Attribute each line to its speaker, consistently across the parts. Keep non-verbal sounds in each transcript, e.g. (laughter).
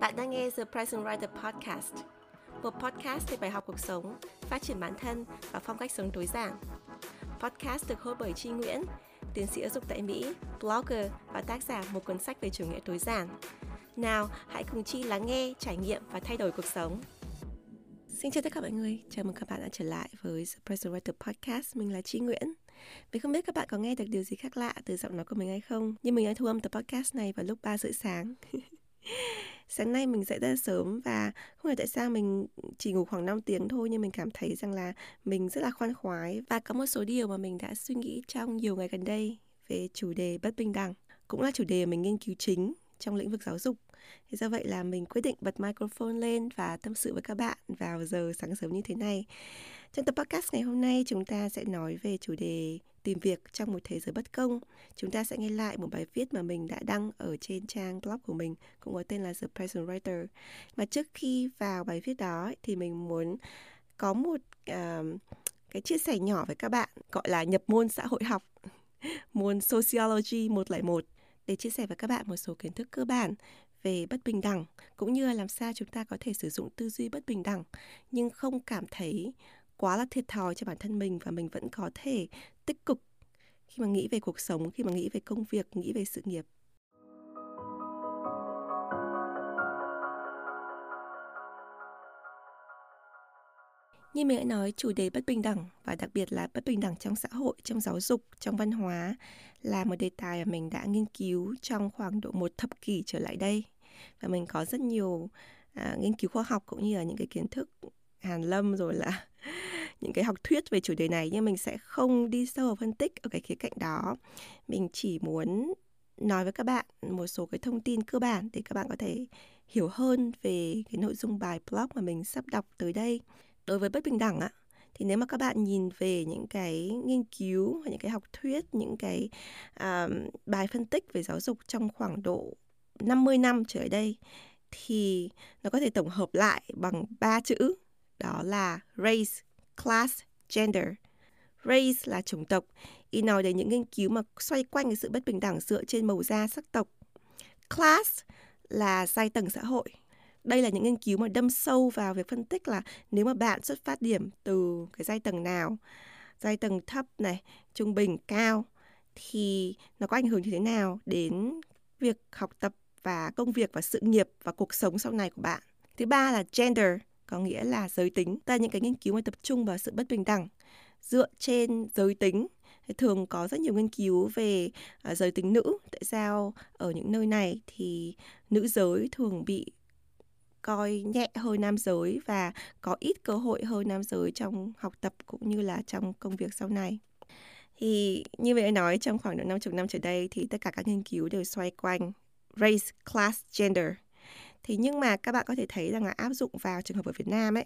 Speaker 1: Bạn đang nghe The Present Writer Podcast, một podcast về bài học cuộc sống, phát triển bản thân và phong cách sống tối giản. Podcast được host bởi Chi Nguyễn, tiến sĩ giáo dục tại Mỹ, blogger và tác giả một cuốn sách về chủ nghĩa tối giản. Nào, hãy cùng Chi lắng nghe, trải nghiệm và thay đổi cuộc sống. Xin chào tất cả mọi người, chào mừng các bạn đã trở lại với The Present Writer Podcast. Mình là Chi Nguyễn. Mình không biết các bạn có nghe được điều gì khác lạ từ giọng nói của mình hay không, nhưng mình đã thu âm tập podcast này vào lúc 3 rưỡi sáng. (laughs) sáng nay mình dậy rất là sớm và không hiểu tại sao mình chỉ ngủ khoảng 5 tiếng thôi nhưng mình cảm thấy rằng là mình rất là khoan khoái và có một số điều mà mình đã suy nghĩ trong nhiều ngày gần đây về chủ đề bất bình đẳng, cũng là chủ đề mình nghiên cứu chính trong lĩnh vực giáo dục. Thế do vậy là mình quyết định bật microphone lên và tâm sự với các bạn vào giờ sáng sớm như thế này. Trong tập podcast ngày hôm nay chúng ta sẽ nói về chủ đề tìm việc trong một thế giới bất công. Chúng ta sẽ nghe lại một bài viết mà mình đã đăng ở trên trang blog của mình cũng có tên là The Present Writer. Mà trước khi vào bài viết đó thì mình muốn có một uh, cái chia sẻ nhỏ với các bạn gọi là nhập môn xã hội học (laughs) môn Sociology 101 để chia sẻ với các bạn một số kiến thức cơ bản về bất bình đẳng cũng như là làm sao chúng ta có thể sử dụng tư duy bất bình đẳng nhưng không cảm thấy quá là thiệt thòi cho bản thân mình và mình vẫn có thể tích cực khi mà nghĩ về cuộc sống, khi mà nghĩ về công việc, nghĩ về sự nghiệp. Như mình đã nói, chủ đề bất bình đẳng và đặc biệt là bất bình đẳng trong xã hội, trong giáo dục, trong văn hóa là một đề tài mà mình đã nghiên cứu trong khoảng độ một thập kỷ trở lại đây. Và mình có rất nhiều à, nghiên cứu khoa học cũng như là những cái kiến thức hàn lâm rồi là (laughs) những cái học thuyết về chủ đề này. Nhưng mình sẽ không đi sâu vào phân tích ở cái khía cạnh đó. Mình chỉ muốn nói với các bạn một số cái thông tin cơ bản để các bạn có thể hiểu hơn về cái nội dung bài blog mà mình sắp đọc tới đây đối với bất bình đẳng á thì nếu mà các bạn nhìn về những cái nghiên cứu và những cái học thuyết những cái uh, bài phân tích về giáo dục trong khoảng độ 50 năm trở lại đây thì nó có thể tổng hợp lại bằng ba chữ đó là race, class, gender. Race là chủng tộc, ý nói đến những nghiên cứu mà xoay quanh cái sự bất bình đẳng dựa trên màu da sắc tộc. Class là giai tầng xã hội. Đây là những nghiên cứu mà đâm sâu vào việc phân tích là nếu mà bạn xuất phát điểm từ cái giai tầng nào, giai tầng thấp này, trung bình, cao thì nó có ảnh hưởng như thế nào đến việc học tập và công việc và sự nghiệp và cuộc sống sau này của bạn. Thứ ba là gender có nghĩa là giới tính. Ta những cái nghiên cứu mà tập trung vào sự bất bình đẳng dựa trên giới tính thì thường có rất nhiều nghiên cứu về uh, giới tính nữ tại sao ở những nơi này thì nữ giới thường bị coi nhẹ hơn nam giới và có ít cơ hội hơn nam giới trong học tập cũng như là trong công việc sau này thì như vậy nói trong khoảng độ 50 năm trở đây thì tất cả các nghiên cứu đều xoay quanh race, class, gender thì nhưng mà các bạn có thể thấy rằng là áp dụng vào trường hợp ở Việt Nam ấy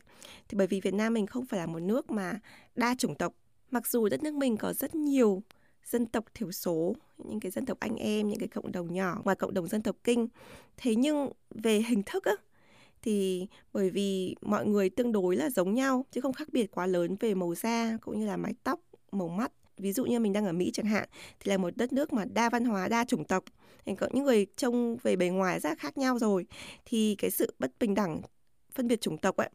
Speaker 1: thì bởi vì Việt Nam mình không phải là một nước mà đa chủng tộc. Mặc dù đất nước mình có rất nhiều dân tộc thiểu số, những cái dân tộc anh em, những cái cộng đồng nhỏ ngoài cộng đồng dân tộc kinh. Thế nhưng về hình thức á thì bởi vì mọi người tương đối là giống nhau chứ không khác biệt quá lớn về màu da cũng như là mái tóc, màu mắt. Ví dụ như mình đang ở Mỹ chẳng hạn thì là một đất nước mà đa văn hóa đa chủng tộc. Thì có những người trông về bề ngoài rất là khác nhau rồi. Thì cái sự bất bình đẳng phân biệt chủng tộc ấy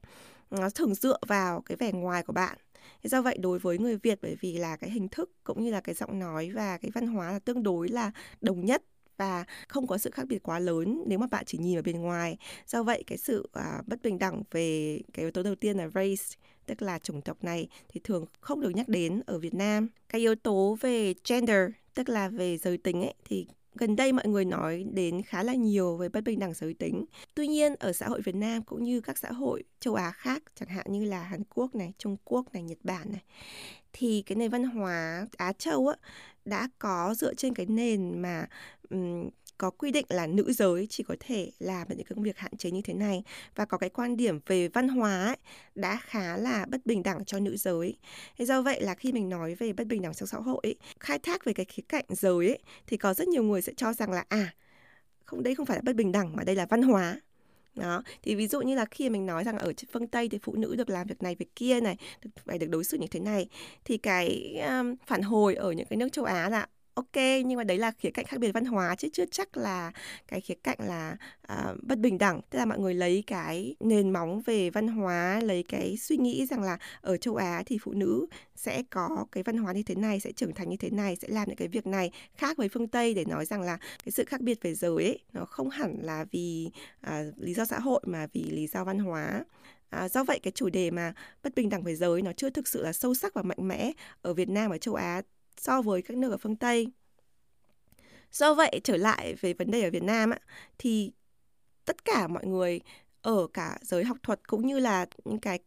Speaker 1: nó thường dựa vào cái vẻ ngoài của bạn. Do vậy đối với người Việt bởi vì là cái hình thức cũng như là cái giọng nói và cái văn hóa là tương đối là đồng nhất và không có sự khác biệt quá lớn nếu mà bạn chỉ nhìn ở bên ngoài. Do vậy cái sự à, bất bình đẳng về cái yếu tố đầu tiên là race tức là chủng tộc này thì thường không được nhắc đến ở Việt Nam. Cái yếu tố về gender tức là về giới tính ấy thì gần đây mọi người nói đến khá là nhiều về bất bình đẳng giới tính. Tuy nhiên ở xã hội Việt Nam cũng như các xã hội châu Á khác, chẳng hạn như là Hàn Quốc này, Trung Quốc này, Nhật Bản này, thì cái nền văn hóa Á Châu á, đã có dựa trên cái nền mà um, có quy định là nữ giới chỉ có thể làm những công việc hạn chế như thế này và có cái quan điểm về văn hóa ấy, đã khá là bất bình đẳng cho nữ giới. Thế do vậy là khi mình nói về bất bình đẳng trong xã hội ấy, khai thác về cái khía cạnh giới ấy, thì có rất nhiều người sẽ cho rằng là à không đây không phải là bất bình đẳng mà đây là văn hóa đó thì ví dụ như là khi mình nói rằng ở phương tây thì phụ nữ được làm việc này việc kia này được, phải được đối xử như thế này thì cái um, phản hồi ở những cái nước châu á là ok nhưng mà đấy là khía cạnh khác biệt văn hóa chứ chưa chắc là cái khía cạnh là uh, bất bình đẳng. Tức là mọi người lấy cái nền móng về văn hóa lấy cái suy nghĩ rằng là ở châu Á thì phụ nữ sẽ có cái văn hóa như thế này sẽ trưởng thành như thế này sẽ làm những cái việc này khác với phương Tây để nói rằng là cái sự khác biệt về giới ấy, nó không hẳn là vì uh, lý do xã hội mà vì lý do văn hóa. À, do vậy cái chủ đề mà bất bình đẳng về giới nó chưa thực sự là sâu sắc và mạnh mẽ ở Việt Nam và châu Á so với các nước ở phương Tây. Do vậy trở lại về vấn đề ở Việt Nam á, thì tất cả mọi người ở cả giới học thuật cũng như là những cái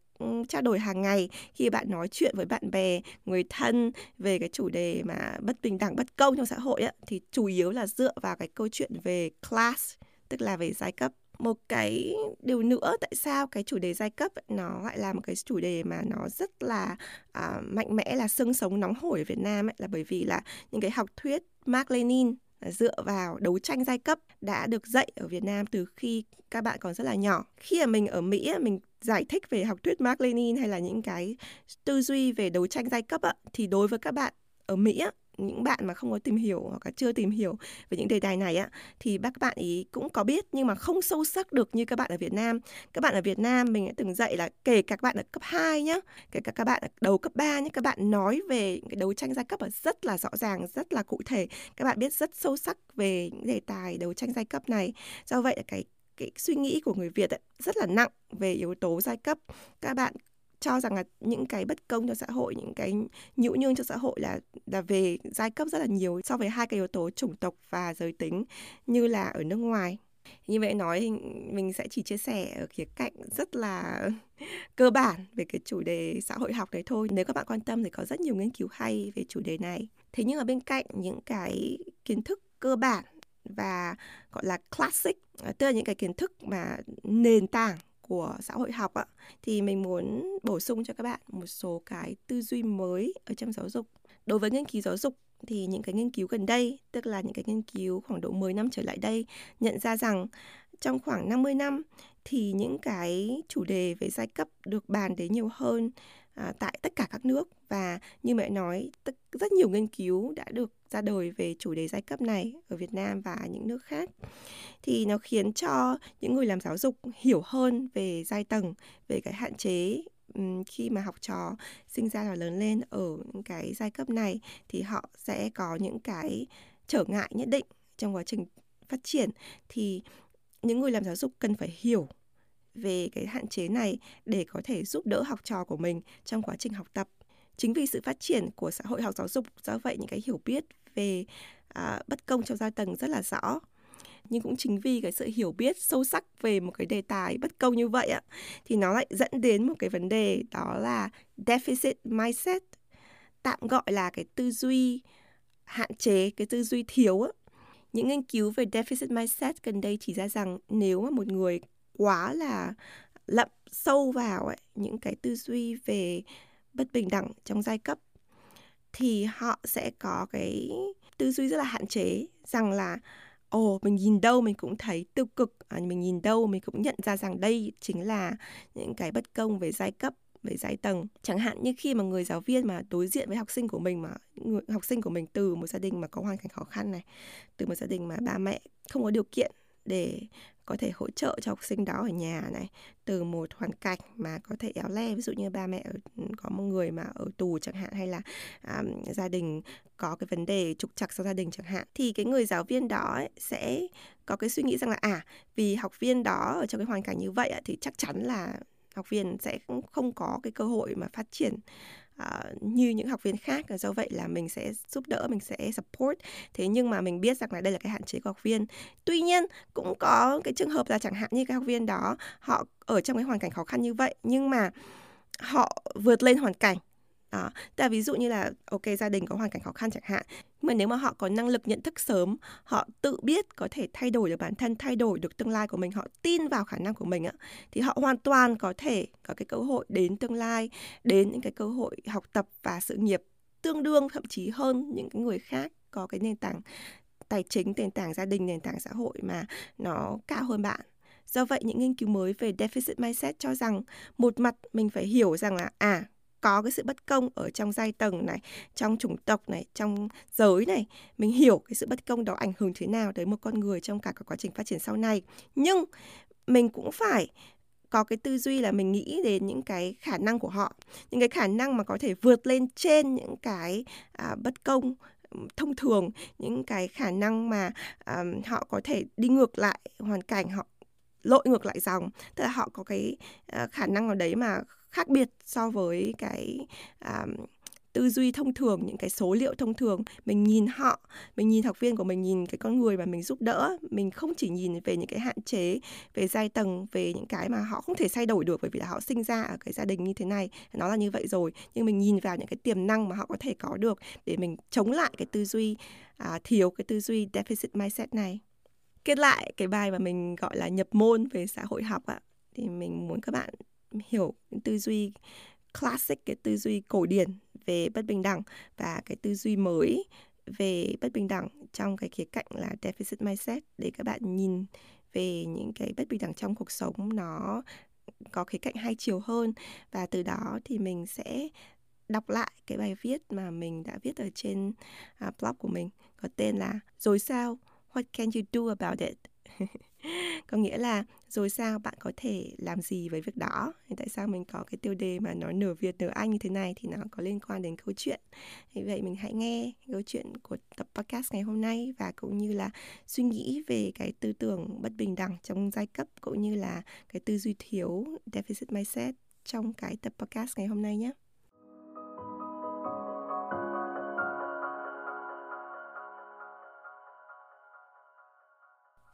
Speaker 1: trao đổi hàng ngày khi bạn nói chuyện với bạn bè, người thân về cái chủ đề mà bất bình đẳng, bất công trong xã hội á, thì chủ yếu là dựa vào cái câu chuyện về class, tức là về giai cấp một cái điều nữa tại sao cái chủ đề giai cấp nó lại là một cái chủ đề mà nó rất là à, mạnh mẽ là sương sống nóng hổi ở Việt Nam ấy, là bởi vì là những cái học thuyết Mark Lenin à, dựa vào đấu tranh giai cấp đã được dạy ở Việt Nam từ khi các bạn còn rất là nhỏ. Khi mà mình ở Mỹ mình giải thích về học thuyết Mark Lenin hay là những cái tư duy về đấu tranh giai cấp thì đối với các bạn ở Mỹ những bạn mà không có tìm hiểu hoặc là chưa tìm hiểu về những đề tài này á thì các bạn ý cũng có biết nhưng mà không sâu sắc được như các bạn ở Việt Nam. Các bạn ở Việt Nam mình đã từng dạy là kể cả các bạn ở cấp 2 nhá, kể cả các bạn ở đầu cấp 3 nhé, các bạn nói về cái đấu tranh giai cấp ở rất là rõ ràng, rất là cụ thể. Các bạn biết rất sâu sắc về những đề tài đấu tranh giai cấp này. Do vậy là cái cái suy nghĩ của người Việt ấy, rất là nặng về yếu tố giai cấp. Các bạn cho rằng là những cái bất công cho xã hội, những cái nhũ nhương cho xã hội là là về giai cấp rất là nhiều so với hai cái yếu tố chủng tộc và giới tính như là ở nước ngoài. Như vậy nói mình sẽ chỉ chia sẻ ở khía cạnh rất là (laughs) cơ bản về cái chủ đề xã hội học đấy thôi. Nếu các bạn quan tâm thì có rất nhiều nghiên cứu hay về chủ đề này. Thế nhưng ở bên cạnh những cái kiến thức cơ bản và gọi là classic à, tức là những cái kiến thức mà nền tảng của xã hội học ạ thì mình muốn bổ sung cho các bạn một số cái tư duy mới ở trong giáo dục. Đối với nghiên cứu giáo dục thì những cái nghiên cứu gần đây, tức là những cái nghiên cứu khoảng độ 10 năm trở lại đây nhận ra rằng trong khoảng 50 năm thì những cái chủ đề về giai cấp được bàn đến nhiều hơn à, tại tất cả các nước. Và như mẹ nói tất, rất nhiều nghiên cứu đã được ra đời về chủ đề giai cấp này ở Việt Nam và những nước khác. Thì nó khiến cho những người làm giáo dục hiểu hơn về giai tầng về cái hạn chế khi mà học trò sinh ra và lớn lên ở cái giai cấp này thì họ sẽ có những cái trở ngại nhất định trong quá trình phát triển. Thì những người làm giáo dục cần phải hiểu về cái hạn chế này để có thể giúp đỡ học trò của mình trong quá trình học tập. Chính vì sự phát triển của xã hội học giáo dục, do vậy những cái hiểu biết về à, bất công trong giai tầng rất là rõ nhưng cũng chính vì cái sự hiểu biết sâu sắc về một cái đề tài bất công như vậy ạ thì nó lại dẫn đến một cái vấn đề đó là deficit mindset tạm gọi là cái tư duy hạn chế cái tư duy thiếu á những nghiên cứu về deficit mindset gần đây chỉ ra rằng nếu mà một người quá là lậm sâu vào ấy, những cái tư duy về bất bình đẳng trong giai cấp thì họ sẽ có cái tư duy rất là hạn chế rằng là ồ mình nhìn đâu mình cũng thấy tiêu cực à, mình nhìn đâu mình cũng nhận ra rằng đây chính là những cái bất công về giai cấp về giai tầng. Chẳng hạn như khi mà người giáo viên mà đối diện với học sinh của mình mà người, học sinh của mình từ một gia đình mà có hoàn cảnh khó khăn này từ một gia đình mà ba mẹ không có điều kiện để có thể hỗ trợ cho học sinh đó ở nhà này từ một hoàn cảnh mà có thể éo le. Ví dụ như ba mẹ ở, có một người mà ở tù chẳng hạn hay là um, gia đình có cái vấn đề trục trặc trong gia đình chẳng hạn thì cái người giáo viên đó ấy, sẽ có cái suy nghĩ rằng là à vì học viên đó ở trong cái hoàn cảnh như vậy thì chắc chắn là học viên sẽ không có cái cơ hội mà phát triển uh, như những học viên khác. Do vậy là mình sẽ giúp đỡ mình sẽ support. Thế nhưng mà mình biết rằng là đây là cái hạn chế của học viên. Tuy nhiên cũng có cái trường hợp là chẳng hạn như cái học viên đó họ ở trong cái hoàn cảnh khó khăn như vậy nhưng mà họ vượt lên hoàn cảnh. Ờ, đó. Tức ví dụ như là ok gia đình có hoàn cảnh khó khăn chẳng hạn nhưng mà nếu mà họ có năng lực nhận thức sớm họ tự biết có thể thay đổi được bản thân thay đổi được tương lai của mình họ tin vào khả năng của mình á thì họ hoàn toàn có thể có cái cơ hội đến tương lai đến những cái cơ hội học tập và sự nghiệp tương đương thậm chí hơn những cái người khác có cái nền tảng tài chính nền tảng gia đình nền tảng xã hội mà nó cao hơn bạn Do vậy, những nghiên cứu mới về deficit mindset cho rằng một mặt mình phải hiểu rằng là à, có cái sự bất công ở trong giai tầng này, trong chủng tộc này, trong giới này. Mình hiểu cái sự bất công đó ảnh hưởng thế nào tới một con người trong cả cái quá trình phát triển sau này. Nhưng mình cũng phải có cái tư duy là mình nghĩ đến những cái khả năng của họ những cái khả năng mà có thể vượt lên trên những cái à, bất công thông thường những cái khả năng mà à, họ có thể đi ngược lại hoàn cảnh họ lội ngược lại dòng tức là họ có cái ờ, khả năng ở đấy mà khác biệt so với cái um, tư duy thông thường những cái số liệu thông thường. Mình nhìn họ mình nhìn học viên của mình nhìn cái con người mà mình giúp đỡ mình không chỉ nhìn về những cái hạn chế về giai tầng về những cái mà họ không thể thay đổi được bởi vì là họ sinh ra ở cái gia đình như thế này. Nó là như vậy rồi. Nhưng mình nhìn vào những cái tiềm năng mà họ có thể có được để mình chống lại cái tư duy à, thiếu cái tư duy deficit mindset này. Kết lại cái bài mà mình gọi là nhập môn về xã hội học ạ. Thì mình muốn các bạn hiểu tư duy classic, cái tư duy cổ điển về bất bình đẳng và cái tư duy mới về bất bình đẳng trong cái khía cạnh là deficit mindset. Để các bạn nhìn về những cái bất bình đẳng trong cuộc sống, nó có khía cạnh hai chiều hơn. Và từ đó thì mình sẽ đọc lại cái bài viết mà mình đã viết ở trên à, blog của mình, có tên là rồi sao? What can you do about it? (laughs) (laughs) có nghĩa là rồi sao bạn có thể làm gì với việc đó? Tại sao mình có cái tiêu đề mà nó nửa việt, nửa anh như thế này thì nó có liên quan đến câu chuyện? Vì vậy mình hãy nghe câu chuyện của tập podcast ngày hôm nay và cũng như là suy nghĩ về cái tư tưởng bất bình đẳng trong giai cấp cũng như là cái tư duy thiếu deficit mindset trong cái tập podcast ngày hôm nay nhé.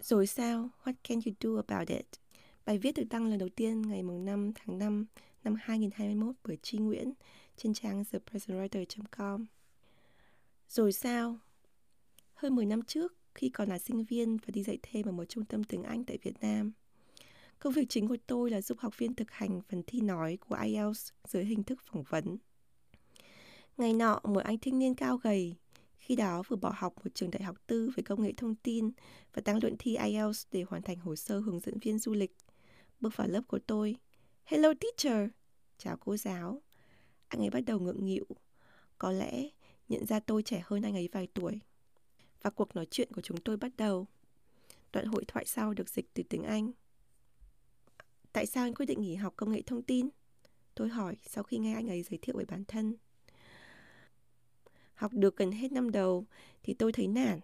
Speaker 1: Rồi sao? What can you do about it? Bài viết được đăng lần đầu tiên ngày 5 tháng 5 năm 2021 bởi Tri Nguyễn trên trang thepresentwriter.com. Rồi sao? Hơn 10 năm trước, khi còn là sinh viên và đi dạy thêm ở một trung tâm tiếng Anh tại Việt Nam, công việc chính của tôi là giúp học viên thực hành phần thi nói của IELTS dưới hình thức phỏng vấn. Ngày nọ, một anh thanh niên cao gầy, khi đó vừa bỏ học một trường đại học tư về công nghệ thông tin và đang luyện thi IELTS để hoàn thành hồ sơ hướng dẫn viên du lịch. Bước vào lớp của tôi. Hello, teacher! Chào cô giáo. Anh ấy bắt đầu ngượng nghịu. Có lẽ nhận ra tôi trẻ hơn anh ấy vài tuổi. Và cuộc nói chuyện của chúng tôi bắt đầu. Đoạn hội thoại sau được dịch từ tiếng Anh. Tại sao anh quyết định nghỉ học công nghệ thông tin? Tôi hỏi sau khi nghe anh ấy giới thiệu về bản thân. Học được gần hết năm đầu thì tôi thấy nản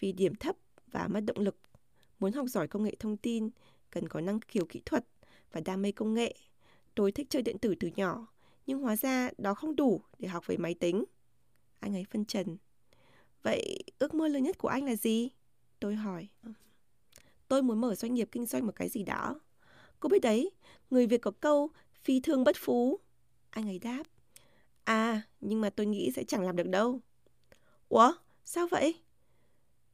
Speaker 1: vì điểm thấp và mất động lực. Muốn học giỏi công nghệ thông tin, cần có năng khiếu kỹ thuật và đam mê công nghệ. Tôi thích chơi điện tử từ nhỏ, nhưng hóa ra đó không đủ để học về máy tính. Anh ấy phân trần. Vậy ước mơ lớn nhất của anh là gì? Tôi hỏi. Tôi muốn mở doanh nghiệp kinh doanh một cái gì đó. Cô biết đấy, người Việt có câu phi thương bất phú. Anh ấy đáp. À, nhưng mà tôi nghĩ sẽ chẳng làm được đâu. Ủa, sao vậy?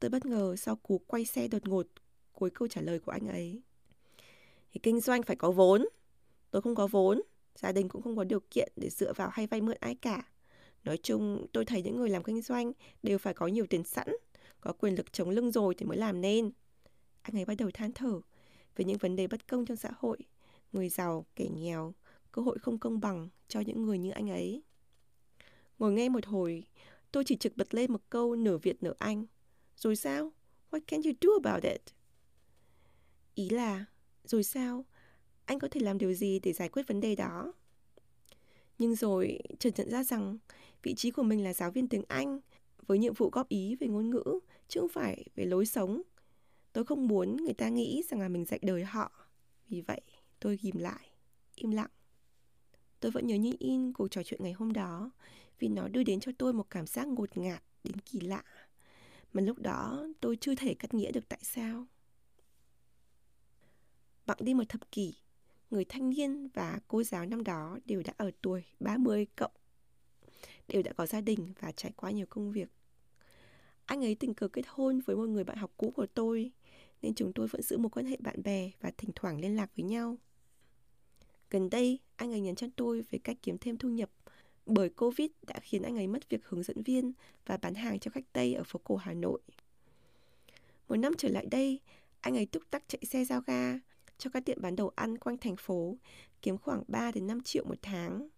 Speaker 1: Tôi bất ngờ sau cú quay xe đột ngột cuối câu trả lời của anh ấy. Thì kinh doanh phải có vốn. Tôi không có vốn, gia đình cũng không có điều kiện để dựa vào hay vay mượn ai cả. Nói chung, tôi thấy những người làm kinh doanh đều phải có nhiều tiền sẵn, có quyền lực chống lưng rồi thì mới làm nên. Anh ấy bắt đầu than thở về những vấn đề bất công trong xã hội, người giàu, kẻ nghèo, cơ hội không công bằng cho những người như anh ấy. Ngồi nghe một hồi, tôi chỉ trực bật lên một câu nửa Việt nửa Anh. Rồi sao? What can you do about it? Ý là, rồi sao? Anh có thể làm điều gì để giải quyết vấn đề đó? Nhưng rồi chợt nhận ra rằng vị trí của mình là giáo viên tiếng Anh với nhiệm vụ góp ý về ngôn ngữ chứ không phải về lối sống. Tôi không muốn người ta nghĩ rằng là mình dạy đời họ. Vì vậy, tôi ghim lại, im lặng. Tôi vẫn nhớ như in cuộc trò chuyện ngày hôm đó vì nó đưa đến cho tôi một cảm giác ngột ngạt đến kỳ lạ mà lúc đó tôi chưa thể cắt nghĩa được tại sao. Bằng đi một thập kỷ, người thanh niên và cô giáo năm đó đều đã ở tuổi 30 cộng, đều đã có gia đình và trải qua nhiều công việc. Anh ấy tình cờ kết hôn với một người bạn học cũ của tôi, nên chúng tôi vẫn giữ một quan hệ bạn bè và thỉnh thoảng liên lạc với nhau. Gần đây, anh ấy nhắn cho tôi về cách kiếm thêm thu nhập bởi Covid đã khiến anh ấy mất việc hướng dẫn viên và bán hàng cho khách Tây ở phố cổ Hà Nội. Một năm trở lại đây, anh ấy túc tắc chạy xe giao ga cho các tiệm bán đồ ăn quanh thành phố, kiếm khoảng 3 đến 5 triệu một tháng.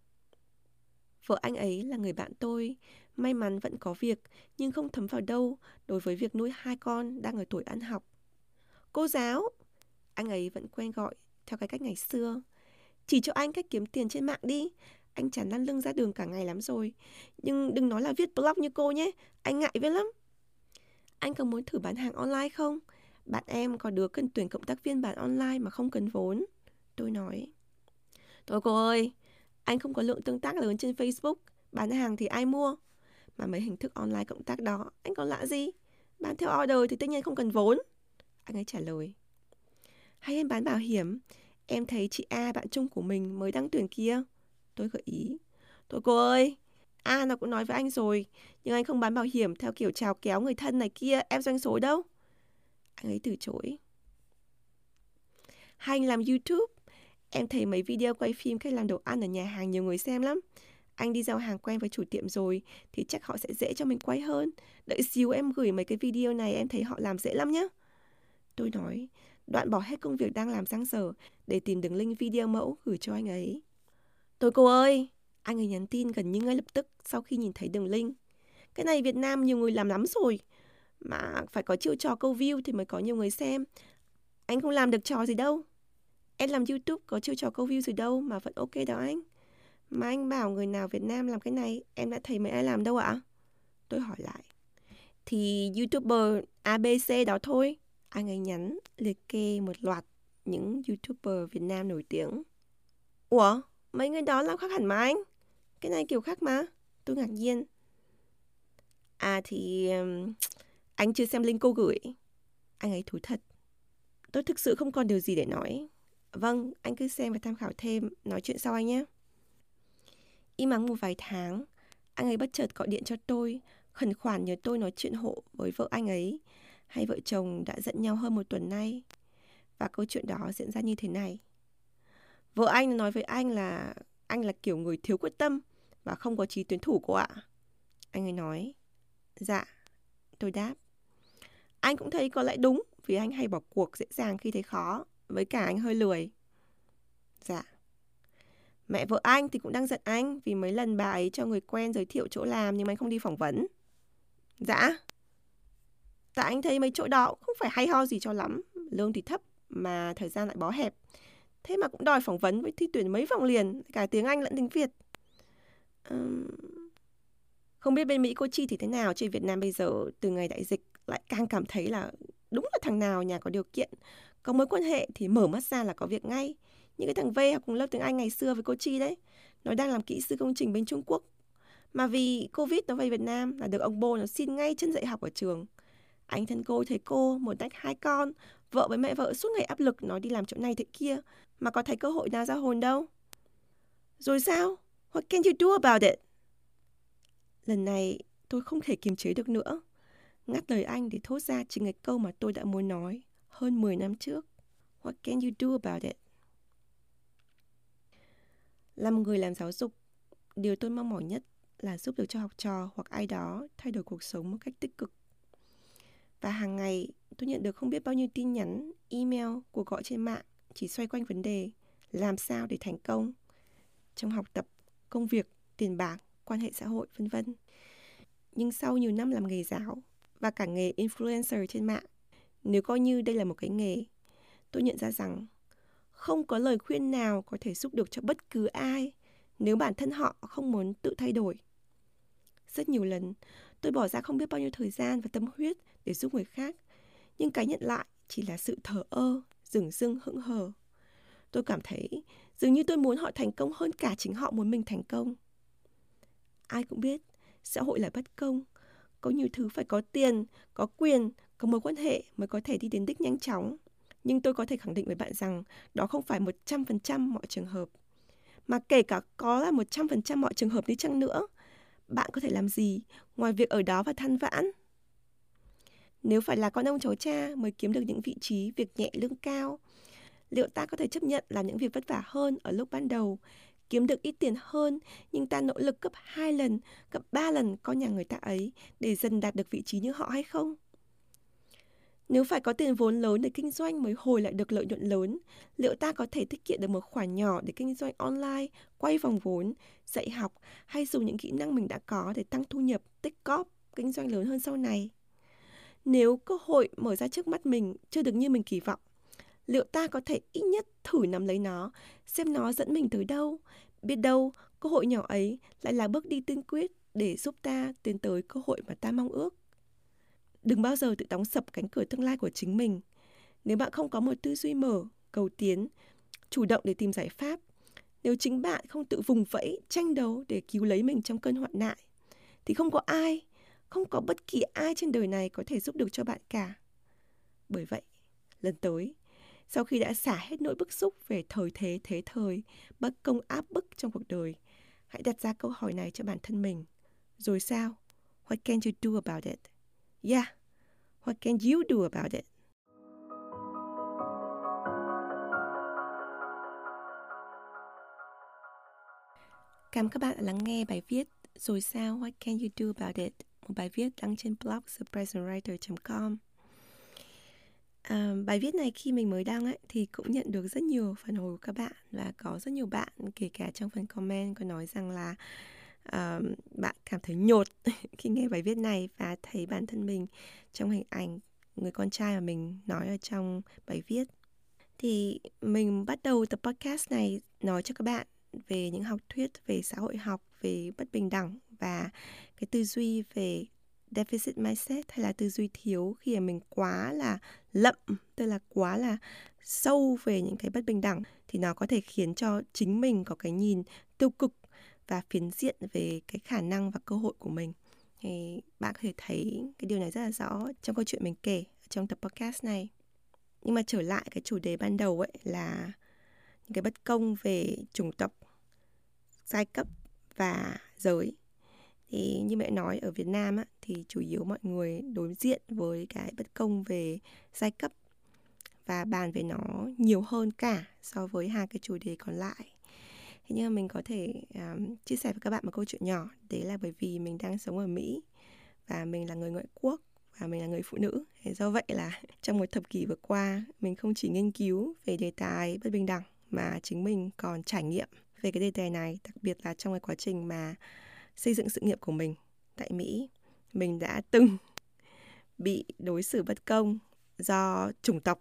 Speaker 1: Vợ anh ấy là người bạn tôi, may mắn vẫn có việc nhưng không thấm vào đâu đối với việc nuôi hai con đang ở tuổi ăn học. Cô giáo, anh ấy vẫn quen gọi theo cái cách ngày xưa. Chỉ cho anh cách kiếm tiền trên mạng đi. Anh chán lăn lưng ra đường cả ngày lắm rồi. Nhưng đừng nói là viết blog như cô nhé. Anh ngại viết lắm. Anh có muốn thử bán hàng online không? Bạn em có đứa cần tuyển cộng tác viên bán online mà không cần vốn. Tôi nói. Thôi cô ơi, anh không có lượng tương tác lớn trên Facebook. Bán hàng thì ai mua? Mà mấy hình thức online cộng tác đó, anh còn lạ gì? Bán theo order thì tất nhiên không cần vốn. Anh ấy trả lời. Hay em bán bảo hiểm? Em thấy chị A bạn chung của mình mới đăng tuyển kia. Tôi gợi ý. Thôi cô ơi, A nó cũng nói với anh rồi, nhưng anh không bán bảo hiểm theo kiểu chào kéo người thân này kia, em doanh số đâu. Anh ấy từ chối. Hay anh làm YouTube. Em thấy mấy video quay phim cách làm đồ ăn ở nhà hàng nhiều người xem lắm. Anh đi giao hàng quen với chủ tiệm rồi thì chắc họ sẽ dễ cho mình quay hơn. Đợi xíu em gửi mấy cái video này em thấy họ làm dễ lắm nhé. Tôi nói, đoạn bỏ hết công việc đang làm sang sở để tìm đường link video mẫu gửi cho anh ấy. Thôi cô ơi, anh ấy nhắn tin gần như ngay lập tức sau khi nhìn thấy đường link. Cái này Việt Nam nhiều người làm lắm rồi. Mà phải có chiêu trò câu view thì mới có nhiều người xem. Anh không làm được trò gì đâu. Em làm YouTube có chiêu trò câu view gì đâu mà vẫn ok đó anh. Mà anh bảo người nào Việt Nam làm cái này, em đã thấy mấy ai làm đâu ạ? Tôi hỏi lại. Thì YouTuber ABC đó thôi. Anh ấy nhắn liệt kê một loạt những YouTuber Việt Nam nổi tiếng. Ủa, mấy người đó làm khác hẳn mà anh. Cái này kiểu khác mà. Tôi ngạc nhiên. À thì anh chưa xem link cô gửi. Anh ấy thú thật. Tôi thực sự không còn điều gì để nói. Vâng, anh cứ xem và tham khảo thêm, nói chuyện sau anh nhé. Im ắng một vài tháng, anh ấy bất chợt gọi điện cho tôi, khẩn khoản nhờ tôi nói chuyện hộ với vợ anh ấy. Hai vợ chồng đã giận nhau hơn một tuần nay. Và câu chuyện đó diễn ra như thế này. Vợ anh nói với anh là anh là kiểu người thiếu quyết tâm và không có trí tuyến thủ cô ạ. Anh ấy nói, dạ, tôi đáp. Anh cũng thấy có lẽ đúng vì anh hay bỏ cuộc dễ dàng khi thấy khó, với cả anh hơi lười. Dạ. Mẹ vợ anh thì cũng đang giận anh vì mấy lần bà ấy cho người quen giới thiệu chỗ làm nhưng mà anh không đi phỏng vấn. Dạ. Tại anh thấy mấy chỗ đó không phải hay ho gì cho lắm, lương thì thấp mà thời gian lại bó hẹp. Thế mà cũng đòi phỏng vấn với thi tuyển mấy vòng liền, cả tiếng Anh lẫn tiếng Việt. Um, không biết bên Mỹ cô Chi thì thế nào, chứ Việt Nam bây giờ từ ngày đại dịch lại càng cảm thấy là đúng là thằng nào nhà có điều kiện, có mối quan hệ thì mở mắt ra là có việc ngay. Những cái thằng V học cùng lớp tiếng Anh ngày xưa với cô Chi đấy, nó đang làm kỹ sư công trình bên Trung Quốc. Mà vì Covid nó về Việt Nam là được ông bố nó xin ngay chân dạy học ở trường. Anh thân cô thấy cô, một tách hai con, vợ với mẹ vợ suốt ngày áp lực nói đi làm chỗ này thế kia, mà có thấy cơ hội nào ra hồn đâu. Rồi sao? What can you do about it? Lần này tôi không thể kiềm chế được nữa. Ngắt lời anh để thốt ra chính cái câu mà tôi đã muốn nói hơn 10 năm trước. What can you do about it? Là một người làm giáo dục, điều tôi mong mỏi nhất là giúp được cho học trò hoặc ai đó thay đổi cuộc sống một cách tích cực. Và hàng ngày tôi nhận được không biết bao nhiêu tin nhắn, email, cuộc gọi trên mạng chỉ xoay quanh vấn đề làm sao để thành công trong học tập, công việc, tiền bạc, quan hệ xã hội, vân vân. Nhưng sau nhiều năm làm nghề giáo và cả nghề influencer trên mạng, nếu coi như đây là một cái nghề, tôi nhận ra rằng không có lời khuyên nào có thể giúp được cho bất cứ ai nếu bản thân họ không muốn tự thay đổi. Rất nhiều lần, tôi bỏ ra không biết bao nhiêu thời gian và tâm huyết để giúp người khác, nhưng cái nhận lại chỉ là sự thờ ơ, rừng rưng hững hờ. Tôi cảm thấy dường như tôi muốn họ thành công hơn cả chính họ muốn mình thành công. Ai cũng biết, xã hội là bất công. Có nhiều thứ phải có tiền, có quyền, có mối quan hệ mới có thể đi đến đích nhanh chóng. Nhưng tôi có thể khẳng định với bạn rằng đó không phải 100% mọi trường hợp. Mà kể cả có là 100% mọi trường hợp đi chăng nữa, bạn có thể làm gì ngoài việc ở đó và than vãn? Nếu phải là con ông cháu cha mới kiếm được những vị trí việc nhẹ lương cao, liệu ta có thể chấp nhận làm những việc vất vả hơn ở lúc ban đầu, kiếm được ít tiền hơn nhưng ta nỗ lực gấp 2 lần, gấp 3 lần con nhà người ta ấy để dần đạt được vị trí như họ hay không? Nếu phải có tiền vốn lớn để kinh doanh mới hồi lại được lợi nhuận lớn, liệu ta có thể tiết kiệm được một khoản nhỏ để kinh doanh online, quay vòng vốn, dạy học hay dùng những kỹ năng mình đã có để tăng thu nhập, tích cóp, kinh doanh lớn hơn sau này? Nếu cơ hội mở ra trước mắt mình chưa được như mình kỳ vọng, liệu ta có thể ít nhất thử nắm lấy nó, xem nó dẫn mình tới đâu? Biết đâu, cơ hội nhỏ ấy lại là bước đi tiên quyết để giúp ta tiến tới cơ hội mà ta mong ước. Đừng bao giờ tự đóng sập cánh cửa tương lai của chính mình. Nếu bạn không có một tư duy mở, cầu tiến, chủ động để tìm giải pháp, nếu chính bạn không tự vùng vẫy, tranh đấu để cứu lấy mình trong cơn hoạn nạn, thì không có ai, không có bất kỳ ai trên đời này có thể giúp được cho bạn cả. Bởi vậy, lần tới, sau khi đã xả hết nỗi bức xúc về thời thế thế thời, bất công áp bức trong cuộc đời, hãy đặt ra câu hỏi này cho bản thân mình. Rồi sao? What can you do about it? Yeah, what can you do about it? Cảm ơn các bạn đã lắng nghe bài viết Rồi sao, what can you do about it? Một bài viết đăng trên blog surprisewriter.com À, bài viết này khi mình mới đăng ấy thì cũng nhận được rất nhiều phản hồi của các bạn và có rất nhiều bạn kể cả trong phần comment có nói rằng là uh, bạn cảm thấy nhột (laughs) khi nghe bài viết này và thấy bản thân mình trong hình ảnh người con trai mà mình nói ở trong bài viết. Thì mình bắt đầu tập podcast này nói cho các bạn về những học thuyết về xã hội học về bất bình đẳng và cái tư duy về deficit mindset hay là tư duy thiếu khi mà mình quá là lậm, tức là quá là sâu về những cái bất bình đẳng thì nó có thể khiến cho chính mình có cái nhìn tiêu cực và phiến diện về cái khả năng và cơ hội của mình. Thì bạn có thể thấy cái điều này rất là rõ trong câu chuyện mình kể trong tập podcast này. Nhưng mà trở lại cái chủ đề ban đầu ấy là những cái bất công về chủng tộc, giai cấp và giới thì như mẹ nói ở Việt Nam á, thì chủ yếu mọi người đối diện với cái bất công về giai cấp và bàn về nó nhiều hơn cả so với hai cái chủ đề còn lại. Thế nhưng mà mình có thể um, chia sẻ với các bạn một câu chuyện nhỏ. Đấy là bởi vì mình đang sống ở mỹ và mình là người ngoại quốc và mình là người phụ nữ. Thế do vậy là (laughs) trong một thập kỷ vừa qua mình không chỉ nghiên cứu về đề tài bất bình đẳng mà chính mình còn trải nghiệm về cái đề tài này đặc biệt là trong cái quá trình mà xây dựng sự nghiệp của mình. Tại mỹ, mình đã từng (laughs) bị đối xử bất công do chủng tộc.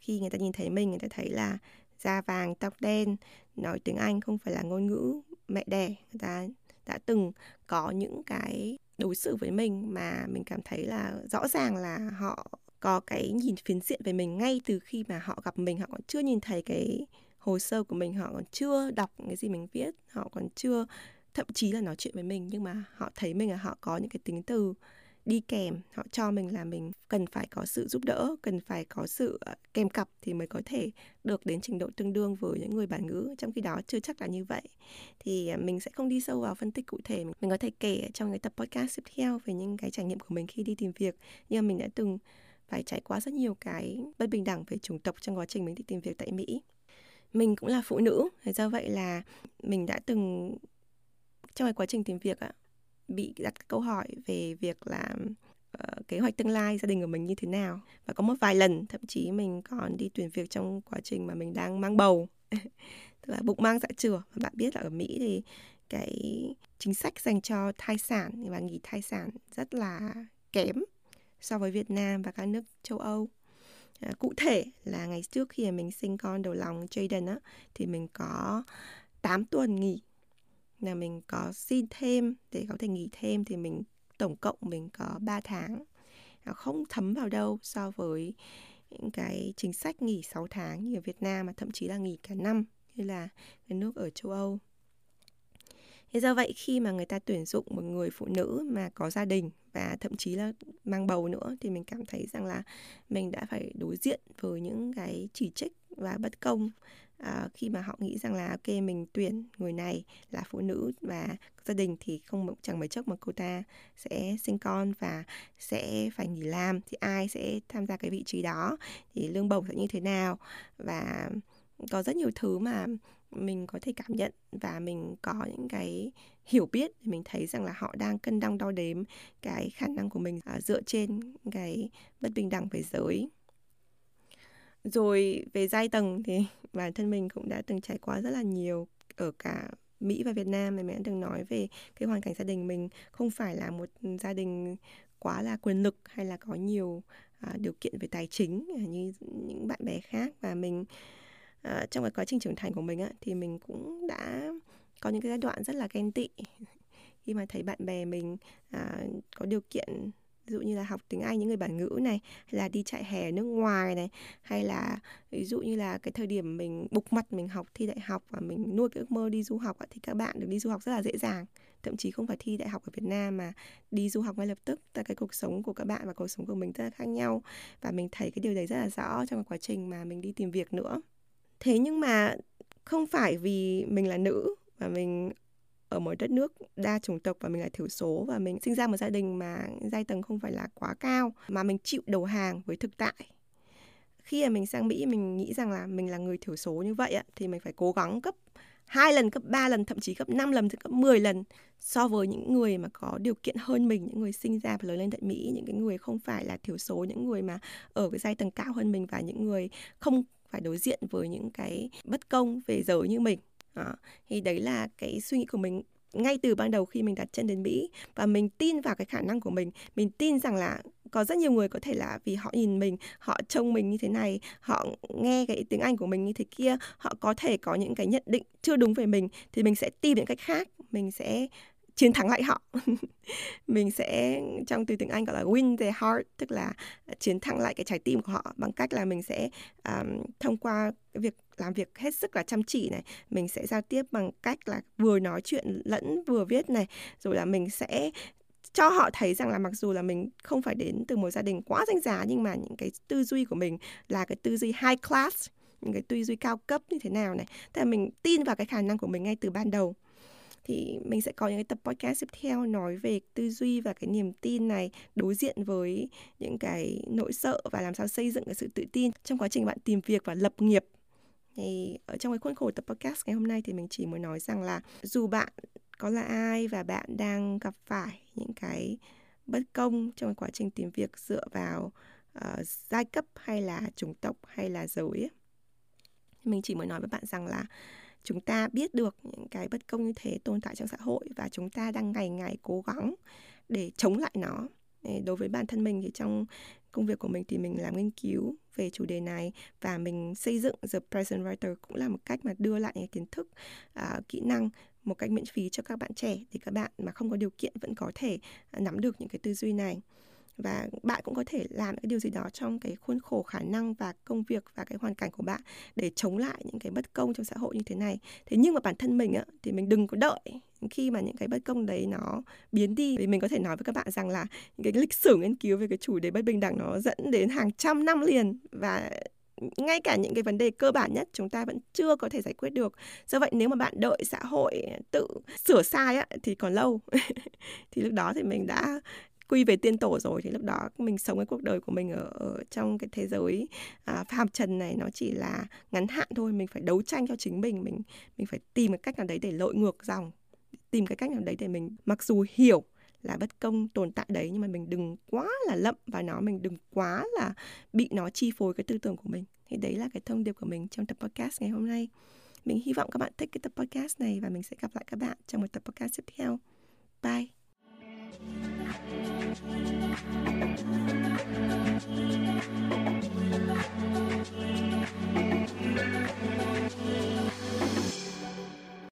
Speaker 1: Khi người ta nhìn thấy mình, người ta thấy là da vàng, tóc đen, nói tiếng anh không phải là ngôn ngữ mẹ đẻ. Người ta đã từng có những cái đối xử với mình mà mình cảm thấy là rõ ràng là họ có cái nhìn phiến diện về mình ngay từ khi mà họ gặp mình. Họ còn chưa nhìn thấy cái hồ sơ của mình, họ còn chưa đọc cái gì mình viết, họ còn chưa thậm chí là nói chuyện với mình, nhưng mà họ thấy mình là họ có những cái tính từ đi kèm, họ cho mình là mình cần phải có sự giúp đỡ, cần phải có sự ờ, kèm cặp thì mới có thể được đến trình độ tương đương với những người bản ngữ. Trong khi đó chưa chắc là như vậy. Thì ờ, mình sẽ không đi sâu vào phân tích cụ thể. Mình có thể kể trong cái tập podcast tiếp theo về những cái trải nghiệm của mình khi đi tìm việc. Nhưng mà mình đã từng phải trải qua rất nhiều cái bất bình đẳng về chủng tộc trong quá trình mình đi tìm việc tại Mỹ. Mình cũng là phụ nữ, do vậy là mình đã từng trong cái quá trình tìm việc ạ bị đặt câu hỏi về việc là uh, kế hoạch tương lai gia đình của mình như thế nào và có một vài lần thậm chí mình còn đi tuyển việc trong quá trình mà mình đang mang bầu (laughs) tức là bụng mang dạ chửa và bạn biết là ở Mỹ thì cái chính sách dành cho thai sản và nghỉ thai sản rất là kém so với Việt Nam và các nước châu Âu. À, cụ thể là ngày trước khi mình sinh con đầu lòng Jaden á thì mình có 8 tuần nghỉ là mình có xin thêm, để có thể nghỉ thêm thì mình, tổng cộng mình có 3 tháng không thấm vào đâu so với những cái chính sách nghỉ 6 tháng như ở Việt Nam mà thậm chí là nghỉ cả năm như là cái nước ở châu Âu. Thế do vậy khi mà người ta tuyển dụng một người phụ nữ mà có gia đình và thậm chí là mang bầu nữa thì mình cảm thấy rằng là mình đã phải đối diện với những cái chỉ trích và bất công à, khi mà họ nghĩ rằng là ok mình tuyển người này là phụ nữ và gia đình thì không chẳng mấy chốc mà cô ta sẽ sinh con và sẽ phải nghỉ làm thì ai sẽ tham gia cái vị trí đó? Thì lương bổng sẽ như thế nào? Và có rất nhiều thứ mà mình có thể cảm nhận và mình có những cái hiểu biết thì mình thấy rằng là họ đang cân đong đo đếm cái khả năng của mình à, dựa trên cái bất bình đẳng về giới. Rồi về giai tầng thì bản thân mình cũng đã từng trải qua rất là nhiều ở cả Mỹ và Việt Nam thì mình đã từng nói về cái hoàn cảnh gia đình mình không phải là một gia đình quá là quyền lực hay là có nhiều à, điều kiện về tài chính à, như những bạn bè khác. Và mình à, trong cái quá trình trưởng thành của mình á, thì mình cũng đã có những cái giai đoạn rất là ghen tị. (laughs) Khi mà thấy bạn bè mình à, có điều kiện ví dụ như là học tiếng Anh những người bản ngữ này hay là đi chạy hè ở nước ngoài này, hay là ví dụ như là cái thời điểm mình bục mặt mình học thi đại học và mình nuôi cái ước mơ đi du học thì các bạn được đi du học rất là dễ dàng. Thậm chí không phải thi đại học ở Việt Nam mà đi du học ngay lập tức. Tại cái cuộc sống của các bạn và cuộc sống của mình rất là khác nhau và mình thấy cái điều đấy rất là rõ trong quá trình mà mình đi tìm việc nữa. Thế nhưng mà không phải vì mình là nữ và mình ở một đất nước đa chủng tộc và mình là thiểu số và mình sinh ra một gia đình mà giai tầng không phải là quá cao mà mình chịu đầu hàng với thực tại khi mà mình sang Mỹ mình nghĩ rằng là mình là người thiểu số như vậy thì mình phải cố gắng cấp hai lần, cấp 3 lần, thậm chí cấp 5 lần, cấp 10 lần so với những người mà có điều kiện hơn mình, những người sinh ra và lớn lên tại Mỹ, những cái người không phải là thiểu số, những người mà ở cái giai tầng cao hơn mình và những người không phải đối diện với những cái bất công về giới như mình. Đó. Thì đấy là cái suy nghĩ của mình ngay từ ban đầu khi mình đặt chân đến Mỹ. Và mình tin vào cái khả năng của mình. Mình tin rằng là có rất nhiều người có thể là vì họ nhìn mình họ trông mình như thế này họ nghe cái tiếng Anh của mình như thế kia họ có thể có những cái nhận định chưa đúng về mình thì mình sẽ tìm những cách khác. Mình sẽ chiến thắng lại họ. (laughs) Mình sẽ trong từ tiếng Anh gọi là win the heart tức là chiến thắng lại cái trái tim của họ bằng cách là mình sẽ um, thông qua việc làm việc hết sức là chăm chỉ này, mình sẽ giao tiếp bằng cách là vừa nói chuyện lẫn vừa viết này, rồi là mình sẽ cho họ thấy rằng là mặc dù là mình không phải đến từ một gia đình quá danh giá, nhưng mà những cái tư duy của mình là cái tư duy high class, những cái tư duy cao cấp như thế nào này. Tức là mình tin vào cái khả năng của mình ngay từ ban đầu. Thì mình sẽ có những cái tập podcast tiếp theo nói về tư duy và cái niềm tin này, đối diện với những cái nỗi sợ và làm sao xây dựng cái sự tự tin trong quá trình bạn tìm việc và lập nghiệp thì ở trong cái khuôn khổ tập podcast ngày hôm nay thì mình chỉ muốn nói rằng là dù bạn có là ai và bạn đang gặp phải những cái bất công trong quá trình tìm việc dựa vào uh, giai cấp hay là chủng tộc hay là giới ấy. mình chỉ muốn nói với bạn rằng là chúng ta biết được những cái bất công như thế tồn tại trong xã hội và chúng ta đang ngày ngày cố gắng để chống lại nó đối với bản thân mình thì trong công việc của mình thì mình làm nghiên cứu về chủ đề này. Và mình xây dựng The Present Writer cũng là một cách mà đưa lại những kiến thức, uh, kỹ năng một cách miễn phí cho các bạn trẻ để các bạn mà không có điều kiện vẫn có thể à, nắm được những cái tư duy này và bạn cũng có thể làm cái điều gì đó trong cái khuôn khổ khả năng và công việc và cái hoàn cảnh của bạn để chống lại những cái bất công trong xã hội như thế này. Thế nhưng mà bản thân mình á thì mình đừng có đợi khi mà những cái bất công đấy nó biến đi. Thì mình có thể nói với các bạn rằng là những cái lịch sử nghiên cứu về cái chủ đề bất bình đẳng nó dẫn đến hàng trăm năm liền và ngay cả những cái vấn đề cơ bản nhất chúng ta vẫn chưa có thể giải quyết được. Do vậy nếu mà bạn đợi xã hội tự sửa sai á, thì còn lâu. (laughs) Thì lúc đó thì mình đã quy về tiên tổ rồi thì lúc đó mình sống cái cuộc đời của mình ở, ở trong cái thế giới à, phàm trần này nó chỉ là ngắn hạn thôi mình phải đấu tranh cho chính mình mình mình phải tìm cái cách nào đấy để lội ngược dòng tìm cái cách nào đấy để mình mặc dù hiểu là bất công tồn tại đấy nhưng mà mình đừng quá là lậm vào nó mình đừng quá là bị nó chi phối cái tư tưởng của mình. Thì đấy là cái thông điệp của mình trong tập podcast ngày hôm nay. Mình hy vọng các bạn thích cái tập podcast này và mình sẽ gặp lại các bạn trong một tập podcast tiếp theo. Bye! Thank you.